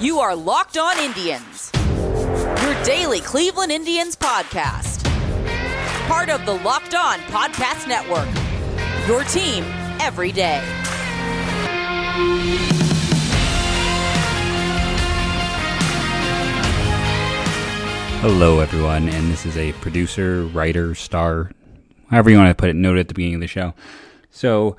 You are Locked On Indians, your daily Cleveland Indians podcast. Part of the Locked On Podcast Network, your team every day. Hello, everyone, and this is a producer, writer, star, however you want to put it, note at the beginning of the show. So,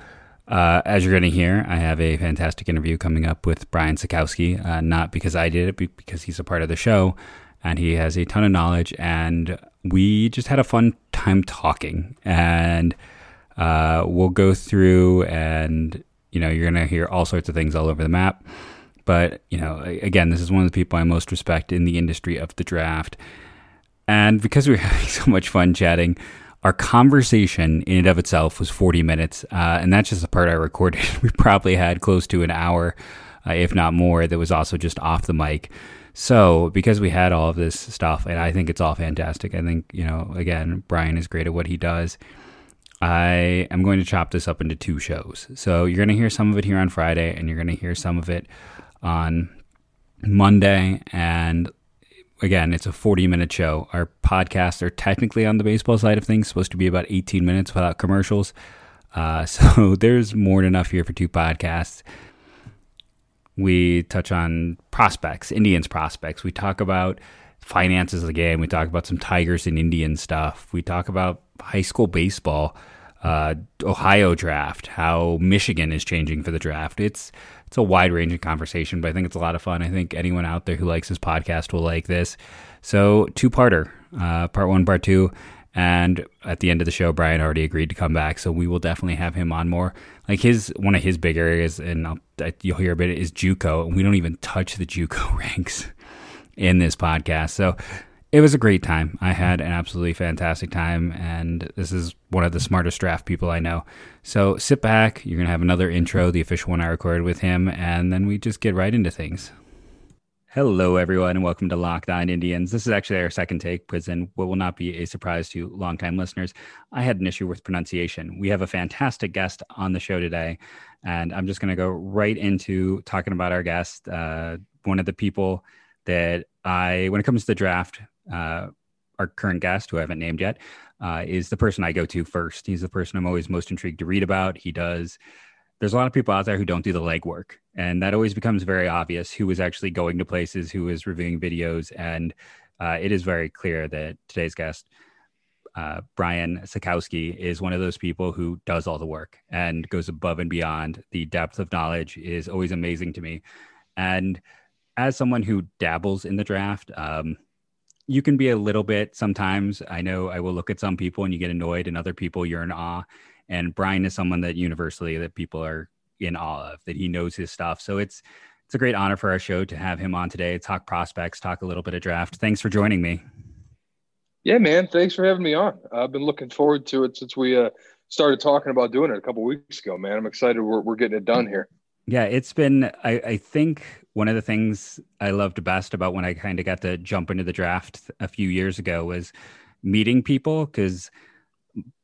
uh, as you're going to hear, I have a fantastic interview coming up with Brian Sakowski, Uh, not because I did it, but because he's a part of the show, and he has a ton of knowledge. And we just had a fun time talking, and uh, we'll go through, and you know, you're going to hear all sorts of things all over the map. But you know, again, this is one of the people I most respect in the industry of the draft, and because we we're having so much fun chatting our conversation in and of itself was 40 minutes, uh, and that's just the part I recorded. we probably had close to an hour, uh, if not more, that was also just off the mic. So, because we had all of this stuff, and I think it's all fantastic. I think, you know, again, Brian is great at what he does. I am going to chop this up into two shows. So, you're going to hear some of it here on Friday, and you're going to hear some of it on Monday. And again, it's a 40 minute show. Our podcasts are technically on the baseball side of things, supposed to be about 18 minutes without commercials. Uh, so there's more than enough here for two podcasts. We touch on prospects, Indians prospects. We talk about finances of the game. We talk about some Tigers and Indian stuff. We talk about high school baseball, uh, Ohio draft, how Michigan is changing for the draft. It's it's a wide ranging conversation, but I think it's a lot of fun. I think anyone out there who likes this podcast will like this. So, two parter, uh, part one, part two. And at the end of the show, Brian already agreed to come back, so we will definitely have him on more. Like his one of his big areas, and I'll, you'll hear a bit is JUCO, and we don't even touch the JUCO ranks in this podcast. So it was a great time. I had an absolutely fantastic time, and this is one of the smartest draft people I know. So sit back. You're going to have another intro, the official one I recorded with him, and then we just get right into things. Hello, everyone, and welcome to Locked On Indians. This is actually our second take, because then what will not be a surprise to longtime listeners, I had an issue with pronunciation. We have a fantastic guest on the show today, and I'm just going to go right into talking about our guest, uh, one of the people that I, when it comes to the draft, uh, our current guest, who I haven't named yet, uh, is the person I go to first. He's the person I'm always most intrigued to read about. He does. There's a lot of people out there who don't do the legwork, and that always becomes very obvious who is actually going to places, who is reviewing videos, and uh, it is very clear that today's guest, uh, Brian Sakowski, is one of those people who does all the work and goes above and beyond. The depth of knowledge is always amazing to me, and as someone who dabbles in the draft, um, you can be a little bit sometimes. I know I will look at some people and you get annoyed, and other people you're in awe. And Brian is someone that universally that people are in awe of, that he knows his stuff. So it's it's a great honor for our show to have him on today, talk prospects, talk a little bit of draft. Thanks for joining me. Yeah, man. Thanks for having me on. I've been looking forward to it since we uh, started talking about doing it a couple weeks ago, man. I'm excited we're, we're getting it done here. Yeah, it's been, I, I think one of the things I loved best about when I kind of got to jump into the draft a few years ago was meeting people because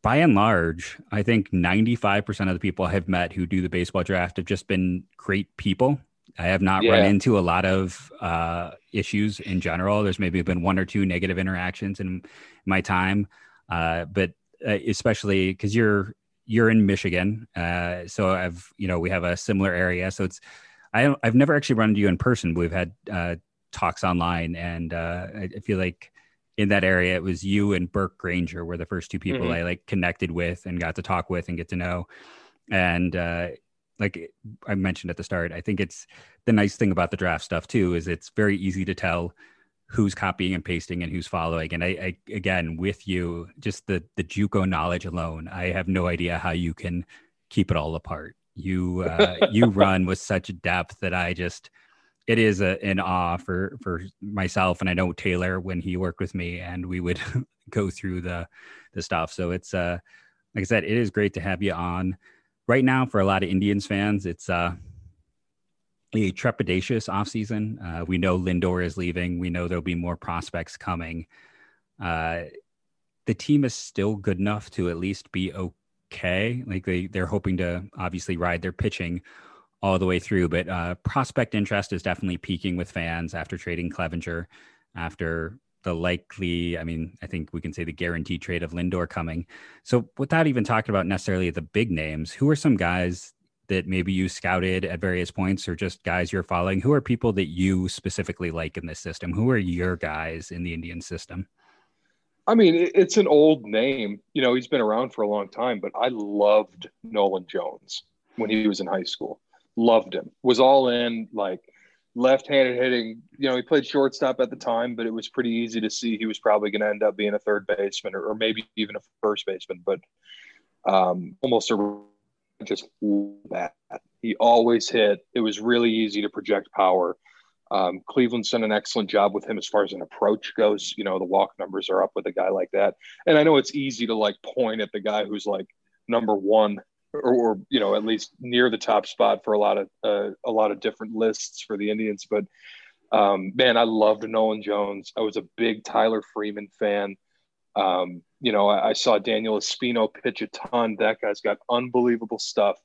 by and large, I think 95% of the people I've met who do the baseball draft have just been great people. I have not yeah. run into a lot of uh, issues in general. There's maybe been one or two negative interactions in my time, uh, but uh, especially because you're you're in Michigan, uh, so I've you know we have a similar area. So it's I I've never actually run into you in person, but we've had uh, talks online, and uh, I, I, feel like in that area it was you and Burke Granger were the first two people mm-hmm. I like connected with and got to talk with and get to know, and uh, like I mentioned at the start, I think it's the nice thing about the draft stuff too is it's very easy to tell who's copying and pasting and who's following. And I, I, again, with you, just the the JUCO knowledge alone, I have no idea how you can keep it all apart. You uh, you run with such depth that I just it is a, an awe for for myself. And I know Taylor when he worked with me, and we would go through the the stuff. So it's uh like I said, it is great to have you on. Right now, for a lot of Indians fans, it's uh a trepidatious offseason. Uh, we know Lindor is leaving. We know there'll be more prospects coming. Uh, the team is still good enough to at least be okay. Like they, they're hoping to obviously ride their pitching all the way through. But uh, prospect interest is definitely peaking with fans after trading Clevinger, after the likely, I mean, I think we can say the guaranteed trade of Lindor coming. So without even talking about necessarily the big names, who are some guys that maybe you scouted at various points or just guys you're following? Who are people that you specifically like in this system? Who are your guys in the Indian system? I mean, it's an old name. You know, he's been around for a long time, but I loved Nolan Jones when he was in high school. Loved him. Was all in, like left-handed hitting. You know, he played shortstop at the time, but it was pretty easy to see he was probably going to end up being a third baseman or, or maybe even a first baseman. But um, almost a just that. He always hit. It was really easy to project power. Um, Cleveland's done an excellent job with him as far as an approach goes. You know, the walk numbers are up with a guy like that. And I know it's easy to like point at the guy who's like number one or, or you know, at least near the top spot for a lot of uh, a lot of different lists for the Indians. But um, man, I loved Nolan Jones. I was a big Tyler Freeman fan. Um, you know, I, I, saw Daniel Espino pitch a ton. That guy's got unbelievable stuff.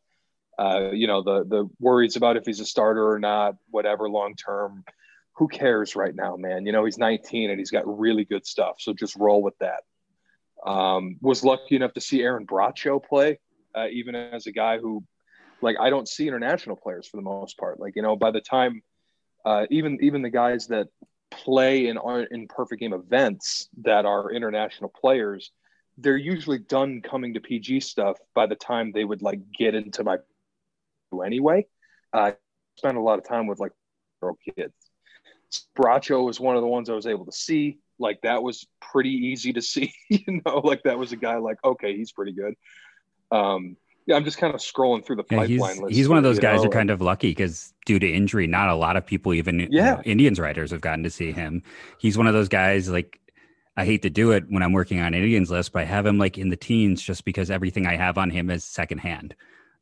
Uh, you know, the the worries about if he's a starter or not, whatever long term, who cares right now, man? You know, he's 19 and he's got really good stuff. So just roll with that. Um, was lucky enough to see Aaron Bracho play, uh, even as a guy who, like, I don't see international players for the most part. Like, you know, by the time, uh, even even the guys that play in in perfect game events that are international players, they're usually done coming to PG stuff by the time they would like get into my anyway. I spent a lot of time with like girl kids. Bracho was one of the ones I was able to see. Like that was pretty easy to see, you know, like that was a guy like, okay, he's pretty good. Um, yeah, I'm just kind of scrolling through the yeah, pipeline he's, list. He's one of those guys know, who are kind of lucky because due to injury, not a lot of people, even yeah. You know, Indians writers, have gotten to see him. He's one of those guys like I hate to do it when I'm working on Indians list, but I have him like in the teens just because everything I have on him is secondhand.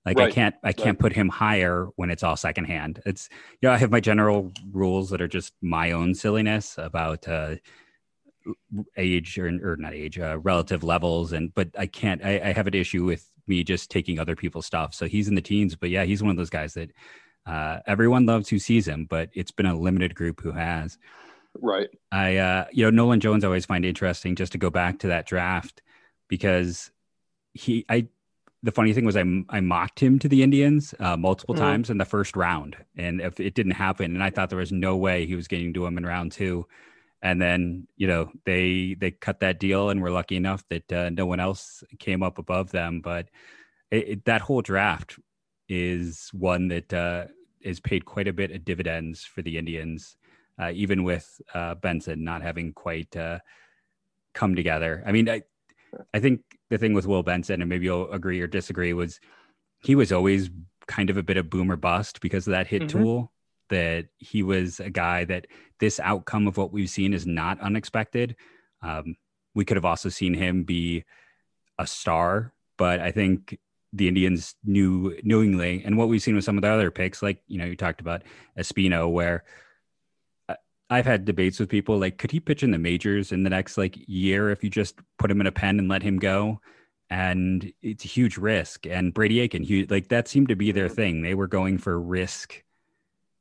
Like right. I can't I can't right. put him higher when it's all secondhand. It's you know I have my general rules that are just my own silliness about uh, age or, or not age uh, relative levels and but I can't I, I have an issue with me just taking other people's stuff. So he's in the teens, but yeah, he's one of those guys that uh, everyone loves who sees him, but it's been a limited group who has. Right. I, uh, you know, Nolan Jones I always find interesting just to go back to that draft because he, I, the funny thing was I, I mocked him to the Indians uh, multiple mm. times in the first round, and if it didn't happen, and I thought there was no way he was getting to him in round two, and then you know they they cut that deal and were lucky enough that uh, no one else came up above them. But it, it, that whole draft is one that uh, is paid quite a bit of dividends for the indians uh, even with uh, benson not having quite uh, come together. I mean I, I think the thing with will benson and maybe you'll agree or disagree was he was always kind of a bit of boomer bust because of that hit mm-hmm. tool that he was a guy that this outcome of what we've seen is not unexpected. Um, we could have also seen him be a star, but I think the Indians knew knowingly, and what we've seen with some of the other picks, like you know, you talked about Espino, where I've had debates with people like, could he pitch in the majors in the next like year if you just put him in a pen and let him go? And it's a huge risk. And Brady Aiken, he, like that seemed to be their mm-hmm. thing. They were going for risk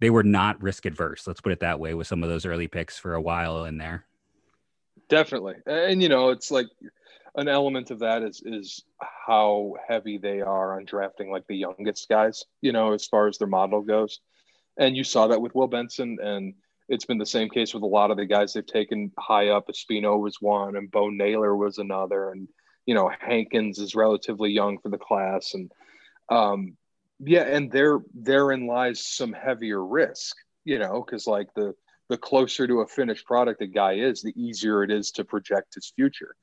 they were not risk adverse. Let's put it that way with some of those early picks for a while in there. Definitely. And you know, it's like an element of that is is how heavy they are on drafting like the youngest guys, you know, as far as their model goes. And you saw that with Will Benson and it's been the same case with a lot of the guys they've taken high up. Espino was one and Bo Naylor was another. And, you know, Hankins is relatively young for the class. And um, yeah and there therein lies some heavier risk you know because like the the closer to a finished product a guy is the easier it is to project his future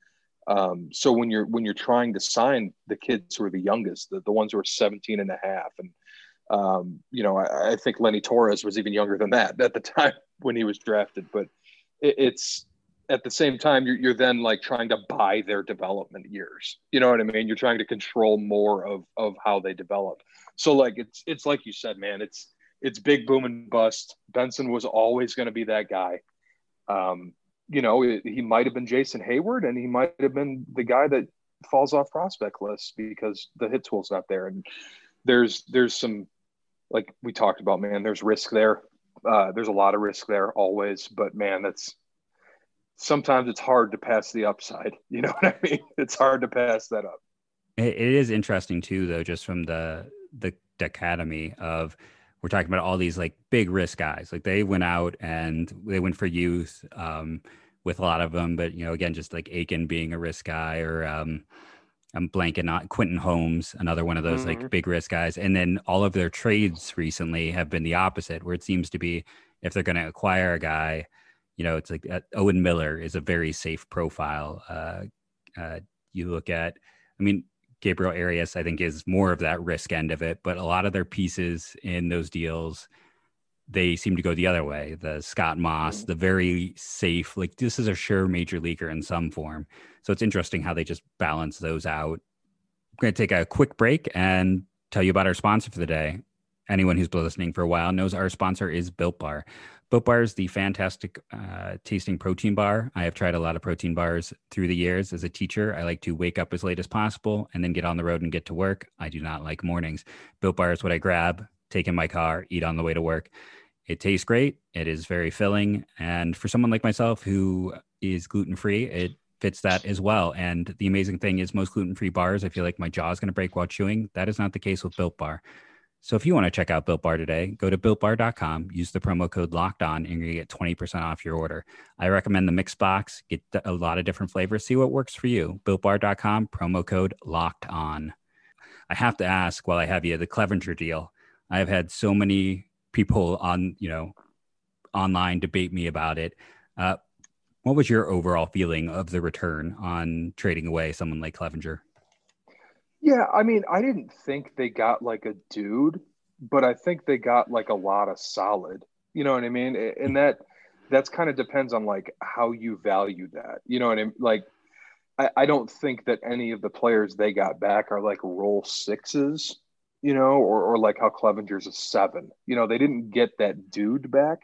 um, so when you're when you're trying to sign the kids who are the youngest the, the ones who are 17 and a half and um, you know I, I, think lenny torres was even younger than that at the time when he was drafted but it, it's at the same time you're, you're then like trying to buy their development years. You know what i mean? You're trying to control more of of how they develop. So like it's it's like you said man it's it's big boom and bust. Benson was always going to be that guy. Um you know he might have been jason Heyward, and he might have been the guy that falls off prospect lists because the hit tool's not there. And there's there's some like we talked about, man, there's risk there. Uh, there's a lot of risk there always, but man, that's sometimes it's hard to pass the upside. You know what I mean? It's hard to pass that up. it is interesting too, though, just from the the academy of we're talking about all these like big risk guys. Like they went out and they went for youth um, with a lot of them, but you know, again, just like Aiken being a risk guy or um, I'm blanking on Quentin Holmes, another one of those mm-hmm. like big risk guys. And then all of their trades recently have been the opposite, where it seems to be if they're going to acquire a guy, you know, it's like uh, Owen Miller is a very safe profile. Uh, uh, you look at, I mean, Gabriel Arias, I think, is more of that risk end of it, but a lot of their pieces in those deals they seem to go the other way. The Scott Moss, mm-hmm. the very safe, like this is a sure major leaguer in some form. So it's interesting how they just balance those out. I'm going to take a quick break and tell you about our sponsor for the day. Anyone who's been listening for a while knows our sponsor is Built Bar. Built Bar is the fantastic uh, tasting protein bar. I have tried a lot of protein bars through the years. As a teacher, I like to wake up as late as possible and then get on the road and get to work. I do not like mornings. Built Bar is what I grab, take in my car, eat on the way to work. It tastes great. It is very filling. And for someone like myself who is gluten free, it fits that as well. And the amazing thing is, most gluten free bars, I feel like my jaw is going to break while chewing. That is not the case with Built Bar. So if you want to check out Built Bar today, go to builtbar.com, use the promo code locked on, and you get 20% off your order. I recommend the mix box, get a lot of different flavors, see what works for you. Builtbar.com, promo code locked on. I have to ask while I have you the Clevinger deal. I have had so many people on you know online debate me about it. Uh, what was your overall feeling of the return on trading away someone like Clevinger? Yeah, I mean, I didn't think they got like a dude, but I think they got like a lot of solid. You know what I mean? And that that's kind of depends on like how you value that. You know what I mean? Like I, I don't think that any of the players they got back are like roll sixes you know, or, or like how Clevinger's a seven. You know, they didn't get that dude back,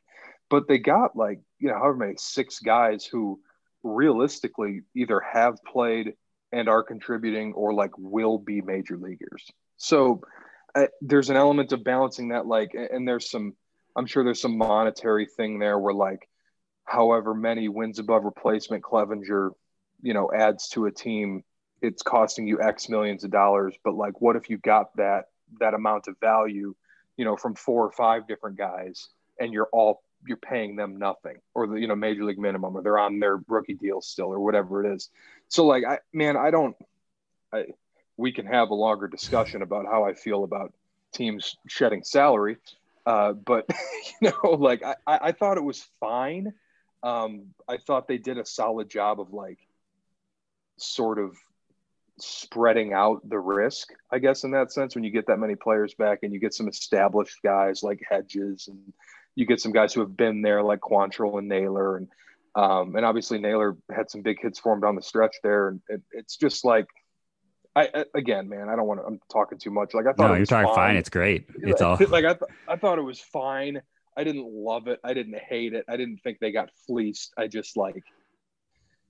but they got like, you know, however many six guys who realistically either have played and are contributing or like will be major leaguers. So uh, there's an element of balancing that, like, and there's some, I'm sure there's some monetary thing there where like, however many wins above replacement Clevinger, you know, adds to a team, it's costing you X millions of dollars. But like, what if you got that that amount of value, you know, from four or five different guys, and you're all you're paying them nothing or the you know major league minimum or they're on their rookie deal still or whatever it is. So like I man, I don't. I, we can have a longer discussion about how I feel about teams shedding salary, uh, but you know, like I, I thought it was fine. Um, I thought they did a solid job of like sort of spreading out the risk, I guess, in that sense, when you get that many players back and you get some established guys like Hedges and you get some guys who have been there like Quantrill and Naylor and um, and obviously Naylor had some big hits for him down the stretch there, and it, it's just like, I again, man, I don't want to. I'm talking too much. Like I thought. No, you're talking fine. fine. It's great. It's all like I, th- I thought it was fine. I didn't love it. I didn't hate it. I didn't think they got fleeced. I just like,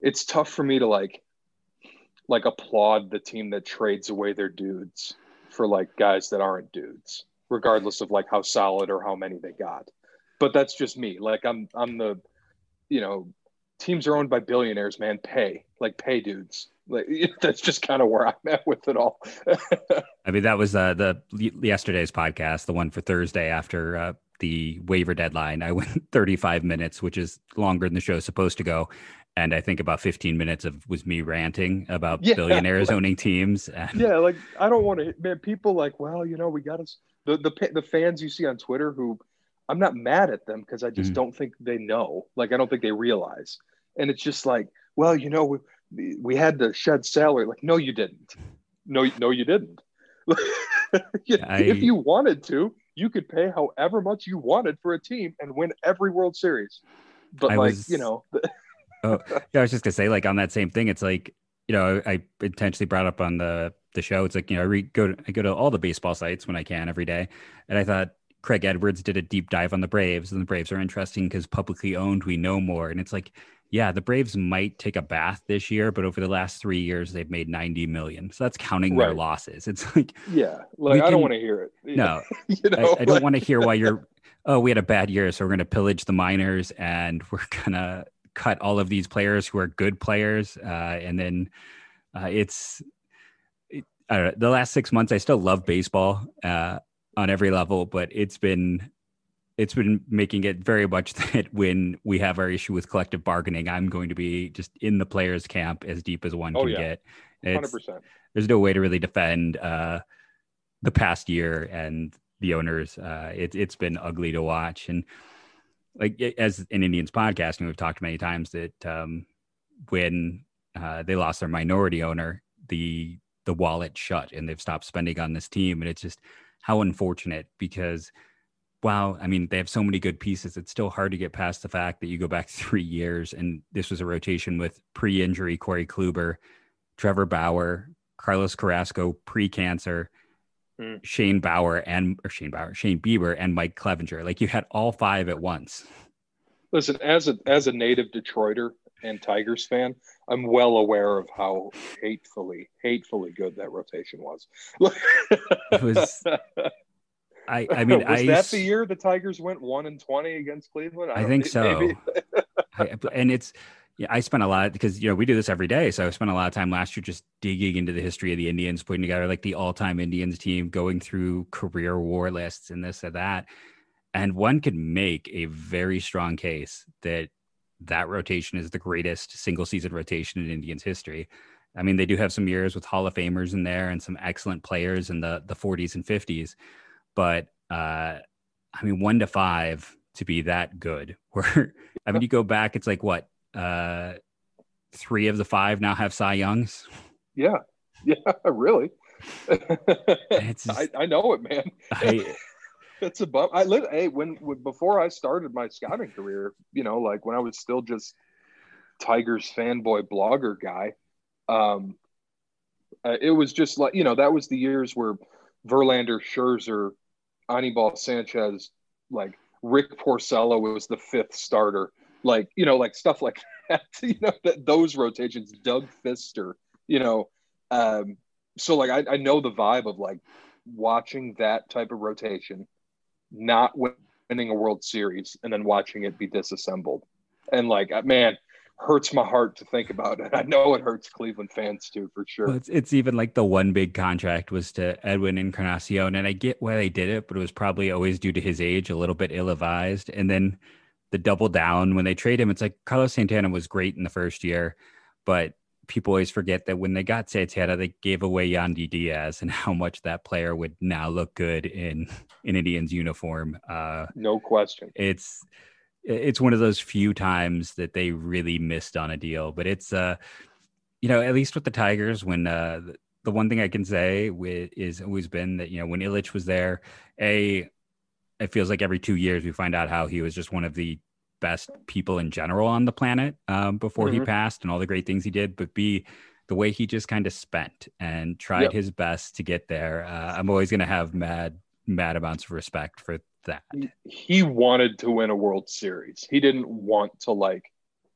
it's tough for me to like like applaud the team that trades away their dudes for like guys that aren't dudes, regardless of like how solid or how many they got. But that's just me. Like I'm I'm the you know, teams are owned by billionaires, man. Pay. Like pay dudes. Like that's just kind of where I'm at with it all. I mean, that was uh, the yesterday's podcast, the one for Thursday after uh, the waiver deadline. I went 35 minutes, which is longer than the show's supposed to go and I think about 15 minutes of was me ranting about yeah, billionaires like, owning teams. And... Yeah, like I don't want to. Man, people like, well, you know, we got us the the the fans you see on Twitter who I'm not mad at them because I just mm don't think they know. Like I don't think they realize, and it's just like, well, you know, we we had to shed salary. Like, no, you didn't. No, no, you didn't. I... If you wanted to, you could pay however much you wanted for a team and win every World Series. But I like, was... you know oh, yeah, I was just gonna say, like on that same thing, it's like you know, I intentionally brought up on the the show. It's like you know, I re- go to, I go to all the baseball sites when I can every day, and I thought Craig Edwards did a deep dive on the Braves, and the Braves are interesting because publicly owned, we know more. And it's like, yeah, the Braves might take a bath this year, but over the last three years, they've made 90 million. So that's counting right. their losses. It's like, yeah, like I don't want to hear it. No, you know, I, I don't want to hear why you're, oh, we had a bad year. So we're going to pillage the minors and we're going to cut all of these players who are good players. Uh, and then uh, it's, it, I don't know, the last six months, I still love baseball uh, on every level, but it's been it's been making it very much that when we have our issue with collective bargaining, I'm going to be just in the players' camp as deep as one oh, can yeah. get. Hundred percent. There's no way to really defend uh, the past year and the owners. Uh, it, it's been ugly to watch, and like as an Indians podcast, and we've talked many times that um, when uh, they lost their minority owner, the the wallet shut, and they've stopped spending on this team, and it's just how unfortunate because wow, I mean, they have so many good pieces. It's still hard to get past the fact that you go back three years and this was a rotation with pre injury Corey Kluber, Trevor Bauer, Carlos Carrasco, pre cancer, mm. Shane Bauer, and or Shane Bauer, Shane Bieber, and Mike Clevinger. Like you had all five at once. Listen, as a as a native Detroiter and Tigers fan, I'm well aware of how hatefully, hatefully good that rotation was. it was I, I mean, was I, that the year the Tigers went one and twenty against Cleveland? I, I think so. I, and it's yeah, I spent a lot because you know we do this every day, so I spent a lot of time last year just digging into the history of the Indians, putting together like the all-time Indians team, going through career WAR lists and this and that, and one could make a very strong case that that rotation is the greatest single-season rotation in Indians history. I mean, they do have some years with Hall of Famers in there and some excellent players in the the 40s and 50s but uh, I mean, one to five to be that good. Where I mean, you go back, it's like what uh, three of the five now have Cy Youngs. Yeah, yeah, really. Just, I, I know it, man. I, it's a bump. I live. Hey, when, when before I started my scouting career, you know, like when I was still just Tigers fanboy blogger guy, um, uh, it was just like you know that was the years where Verlander, Scherzer, Anibal Sanchez, like Rick Porcello was the fifth starter, like you know, like stuff like that. You know, that those rotations. Doug Fister, you know, um, so like I, I know the vibe of like watching that type of rotation, not winning a World Series, and then watching it be disassembled, and like man, hurts my heart to think about it. I know it hurts Cleveland fans too, for sure. Well, it's, it's even like the one big contract was to Edwin Encarnacion, and I get why they did it, but it was probably always due to his age, a little bit ill advised. And then the double down when they trade him, it's like Carlos Santana was great in the first year, but people always forget that when they got Santana, they gave away Yandy Diaz and how much that player would now look good in in Indians uniform. Uh, no question. It's it's one of those few times that they really missed on a deal. But it's uh, you know, at least with the Tigers, when uh, the one thing I can say with is always been that you know when Ilitch was there, a it feels like every two years we find out how he was just one of the best people in general on the planet um, before mm-hmm. he passed and all the great things he did. But B, the way he just kind of spent and tried yep. his best to get there. Uh, I'm always going to have mad, mad amounts of respect for that. He wanted to win a World Series. He didn't want to like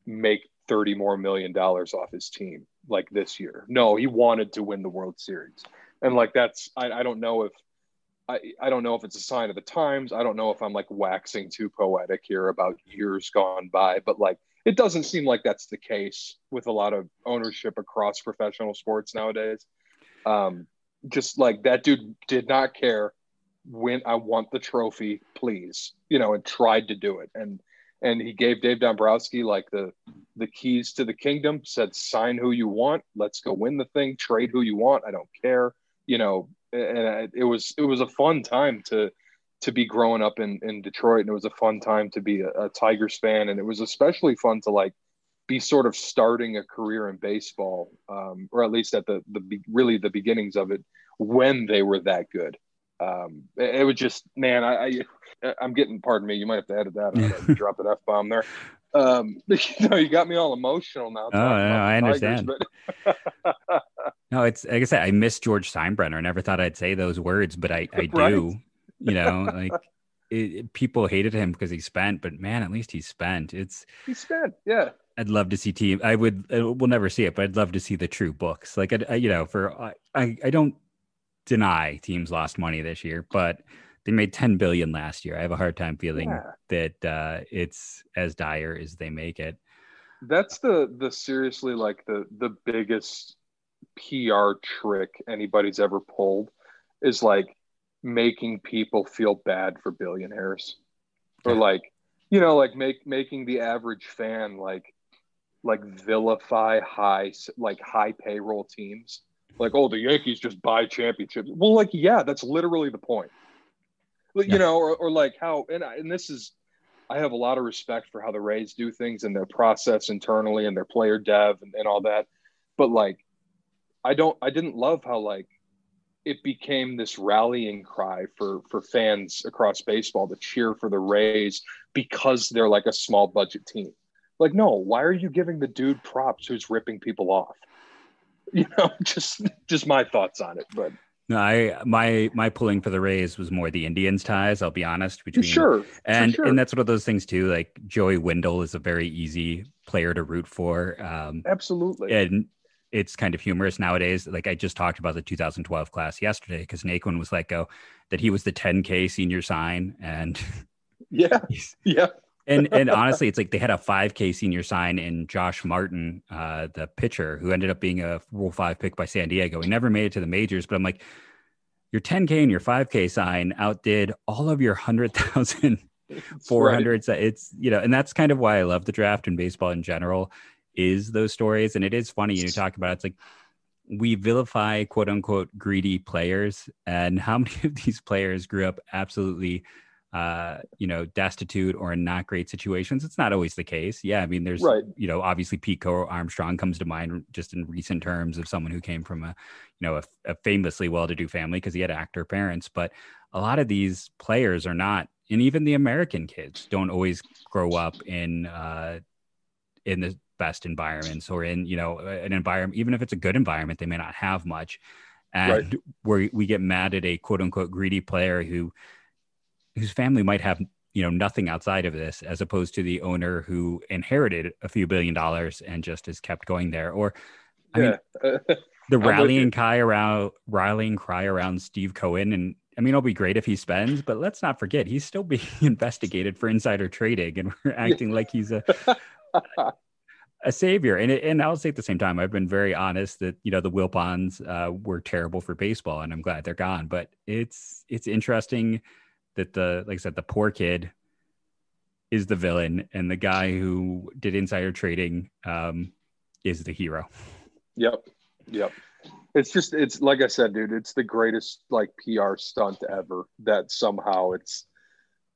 make 30 more million dollars off his team like this year. No, he wanted to win the World Series. And like that's I, I don't know if I, I don't know if it's a sign of the times. I don't know if I'm like waxing too poetic here about years gone by, but like it doesn't seem like that's the case with a lot of ownership across professional sports nowadays. Um, just like that dude did not care when I want the trophy, please. You know, and tried to do it. And and he gave Dave Dombrowski like the the keys to the kingdom, said sign who you want, let's go win the thing, trade who you want, I don't care. You know, and it was it was a fun time to to be growing up in in Detroit and it was a fun time to be a, a Tigers fan and it was especially fun to like be sort of starting a career in baseball um, or at least at the the really the beginnings of it when they were that good um, it, it was just man, I, I am getting. Pardon me, you might have to edit that. Out, drop an f bomb there. Um, you know, you got me all emotional now. Oh, no, I understand. Tigers, but... no, it's like I said, I miss George Steinbrenner. I never thought I'd say those words, but I, I right? do. You know, like it, people hated him because he spent, but man, at least he spent. It's he spent, yeah. I'd love to see team. I would. We'll never see it, but I'd love to see the true books. Like I, I you know, for I, I don't deny teams lost money this year, but they made 10 billion last year. I have a hard time feeling yeah. that uh, it's as dire as they make it. That's the the seriously like the the biggest PR trick anybody's ever pulled is like making people feel bad for billionaires. Or like you know like make making the average fan like like vilify high like high payroll teams. Like oh the yankees just buy championships. Well like yeah that's literally the point. You yeah. know or, or like how and, and this is i have a lot of respect for how the rays do things and their process internally and their player dev and, and all that. But like i don't i didn't love how like it became this rallying cry for for fans across baseball to cheer for the Rays because they're like a small budget team. Like, no, why are you giving the dude props who's ripping people off? You know, just just my thoughts on it. But no, I my my pulling for the Rays was more the Indians ties. I'll be honest. Between sure, and sure. and that's one of those things too. Like Joey Wendle is a very easy player to root for. Um, Absolutely, and it's kind of humorous nowadays. Like I just talked about the 2012 class yesterday because Naquin was let go, that he was the 10K senior sign, and yeah, yeah. and and honestly, it's like they had a 5K senior sign in Josh Martin, uh, the pitcher, who ended up being a Rule Five pick by San Diego. He never made it to the majors, but I'm like, your 10K and your 5K sign outdid all of your hundred thousand. 400s right. it's you know and that's kind of why i love the draft and baseball in general is those stories. And it is funny you talk about it, it's like we vilify quote unquote greedy players, and how many of these players grew up absolutely uh, you know, destitute or in not great situations. It's not always the case. Yeah, I mean, there's, right. you know, obviously Pete Crow Armstrong comes to mind just in recent terms of someone who came from a, you know, a, a famously well-to-do family because he had actor parents. But a lot of these players are not, and even the American kids don't always grow up in, uh, in the best environments or in you know an environment even if it's a good environment they may not have much and right. where we get mad at a quote unquote greedy player who whose family might have you know nothing outside of this as opposed to the owner who inherited a few billion dollars and just has kept going there or i yeah. mean the rallying cry around rallying cry around steve cohen and I mean, it'll be great if he spends, but let's not forget he's still being investigated for insider trading, and we're acting like he's a a savior. And it, and I'll say at the same time, I've been very honest that you know the Wilpons uh, were terrible for baseball, and I'm glad they're gone. But it's it's interesting that the like I said, the poor kid is the villain, and the guy who did insider trading um, is the hero. Yep, yep. It's just it's like I said, dude. It's the greatest like PR stunt ever. That somehow it's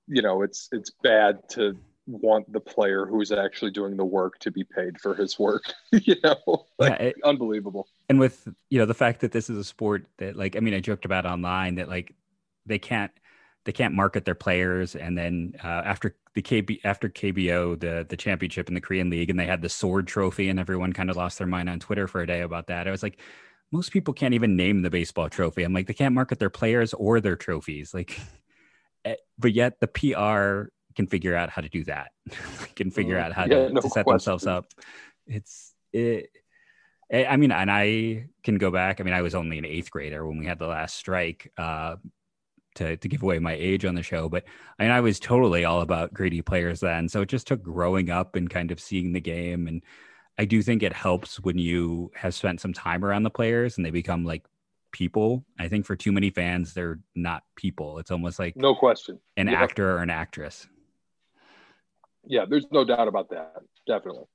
you know it's it's bad to want the player who's actually doing the work to be paid for his work you know like yeah, it, unbelievable and with you know the fact that this is a sport that like i mean i joked about online that like they can't they can't market their players and then uh, after the KB after KBO the the championship in the Korean League and they had the sword trophy and everyone kind of lost their mind on Twitter for a day about that. I was like most people can't even name the baseball trophy. I'm like they can't market their players or their trophies like eh, but yet the PR can figure out how to do that, can figure mm, out how yeah, to, no to, set question. themselves up. It's it. I mean, and I can go back. I mean, I was only an eighth grader when we had the last strike. Uh, to, to give away my age on the show, but I mean, I was totally all about greedy players then. So it just took growing up and kind of seeing the game. And I do think it helps when you have spent some time around the players and they become like people. I think for too many fans, they're not people. It's almost like no question an yep. actor or an actress yeah, there's no doubt about that. Definitely.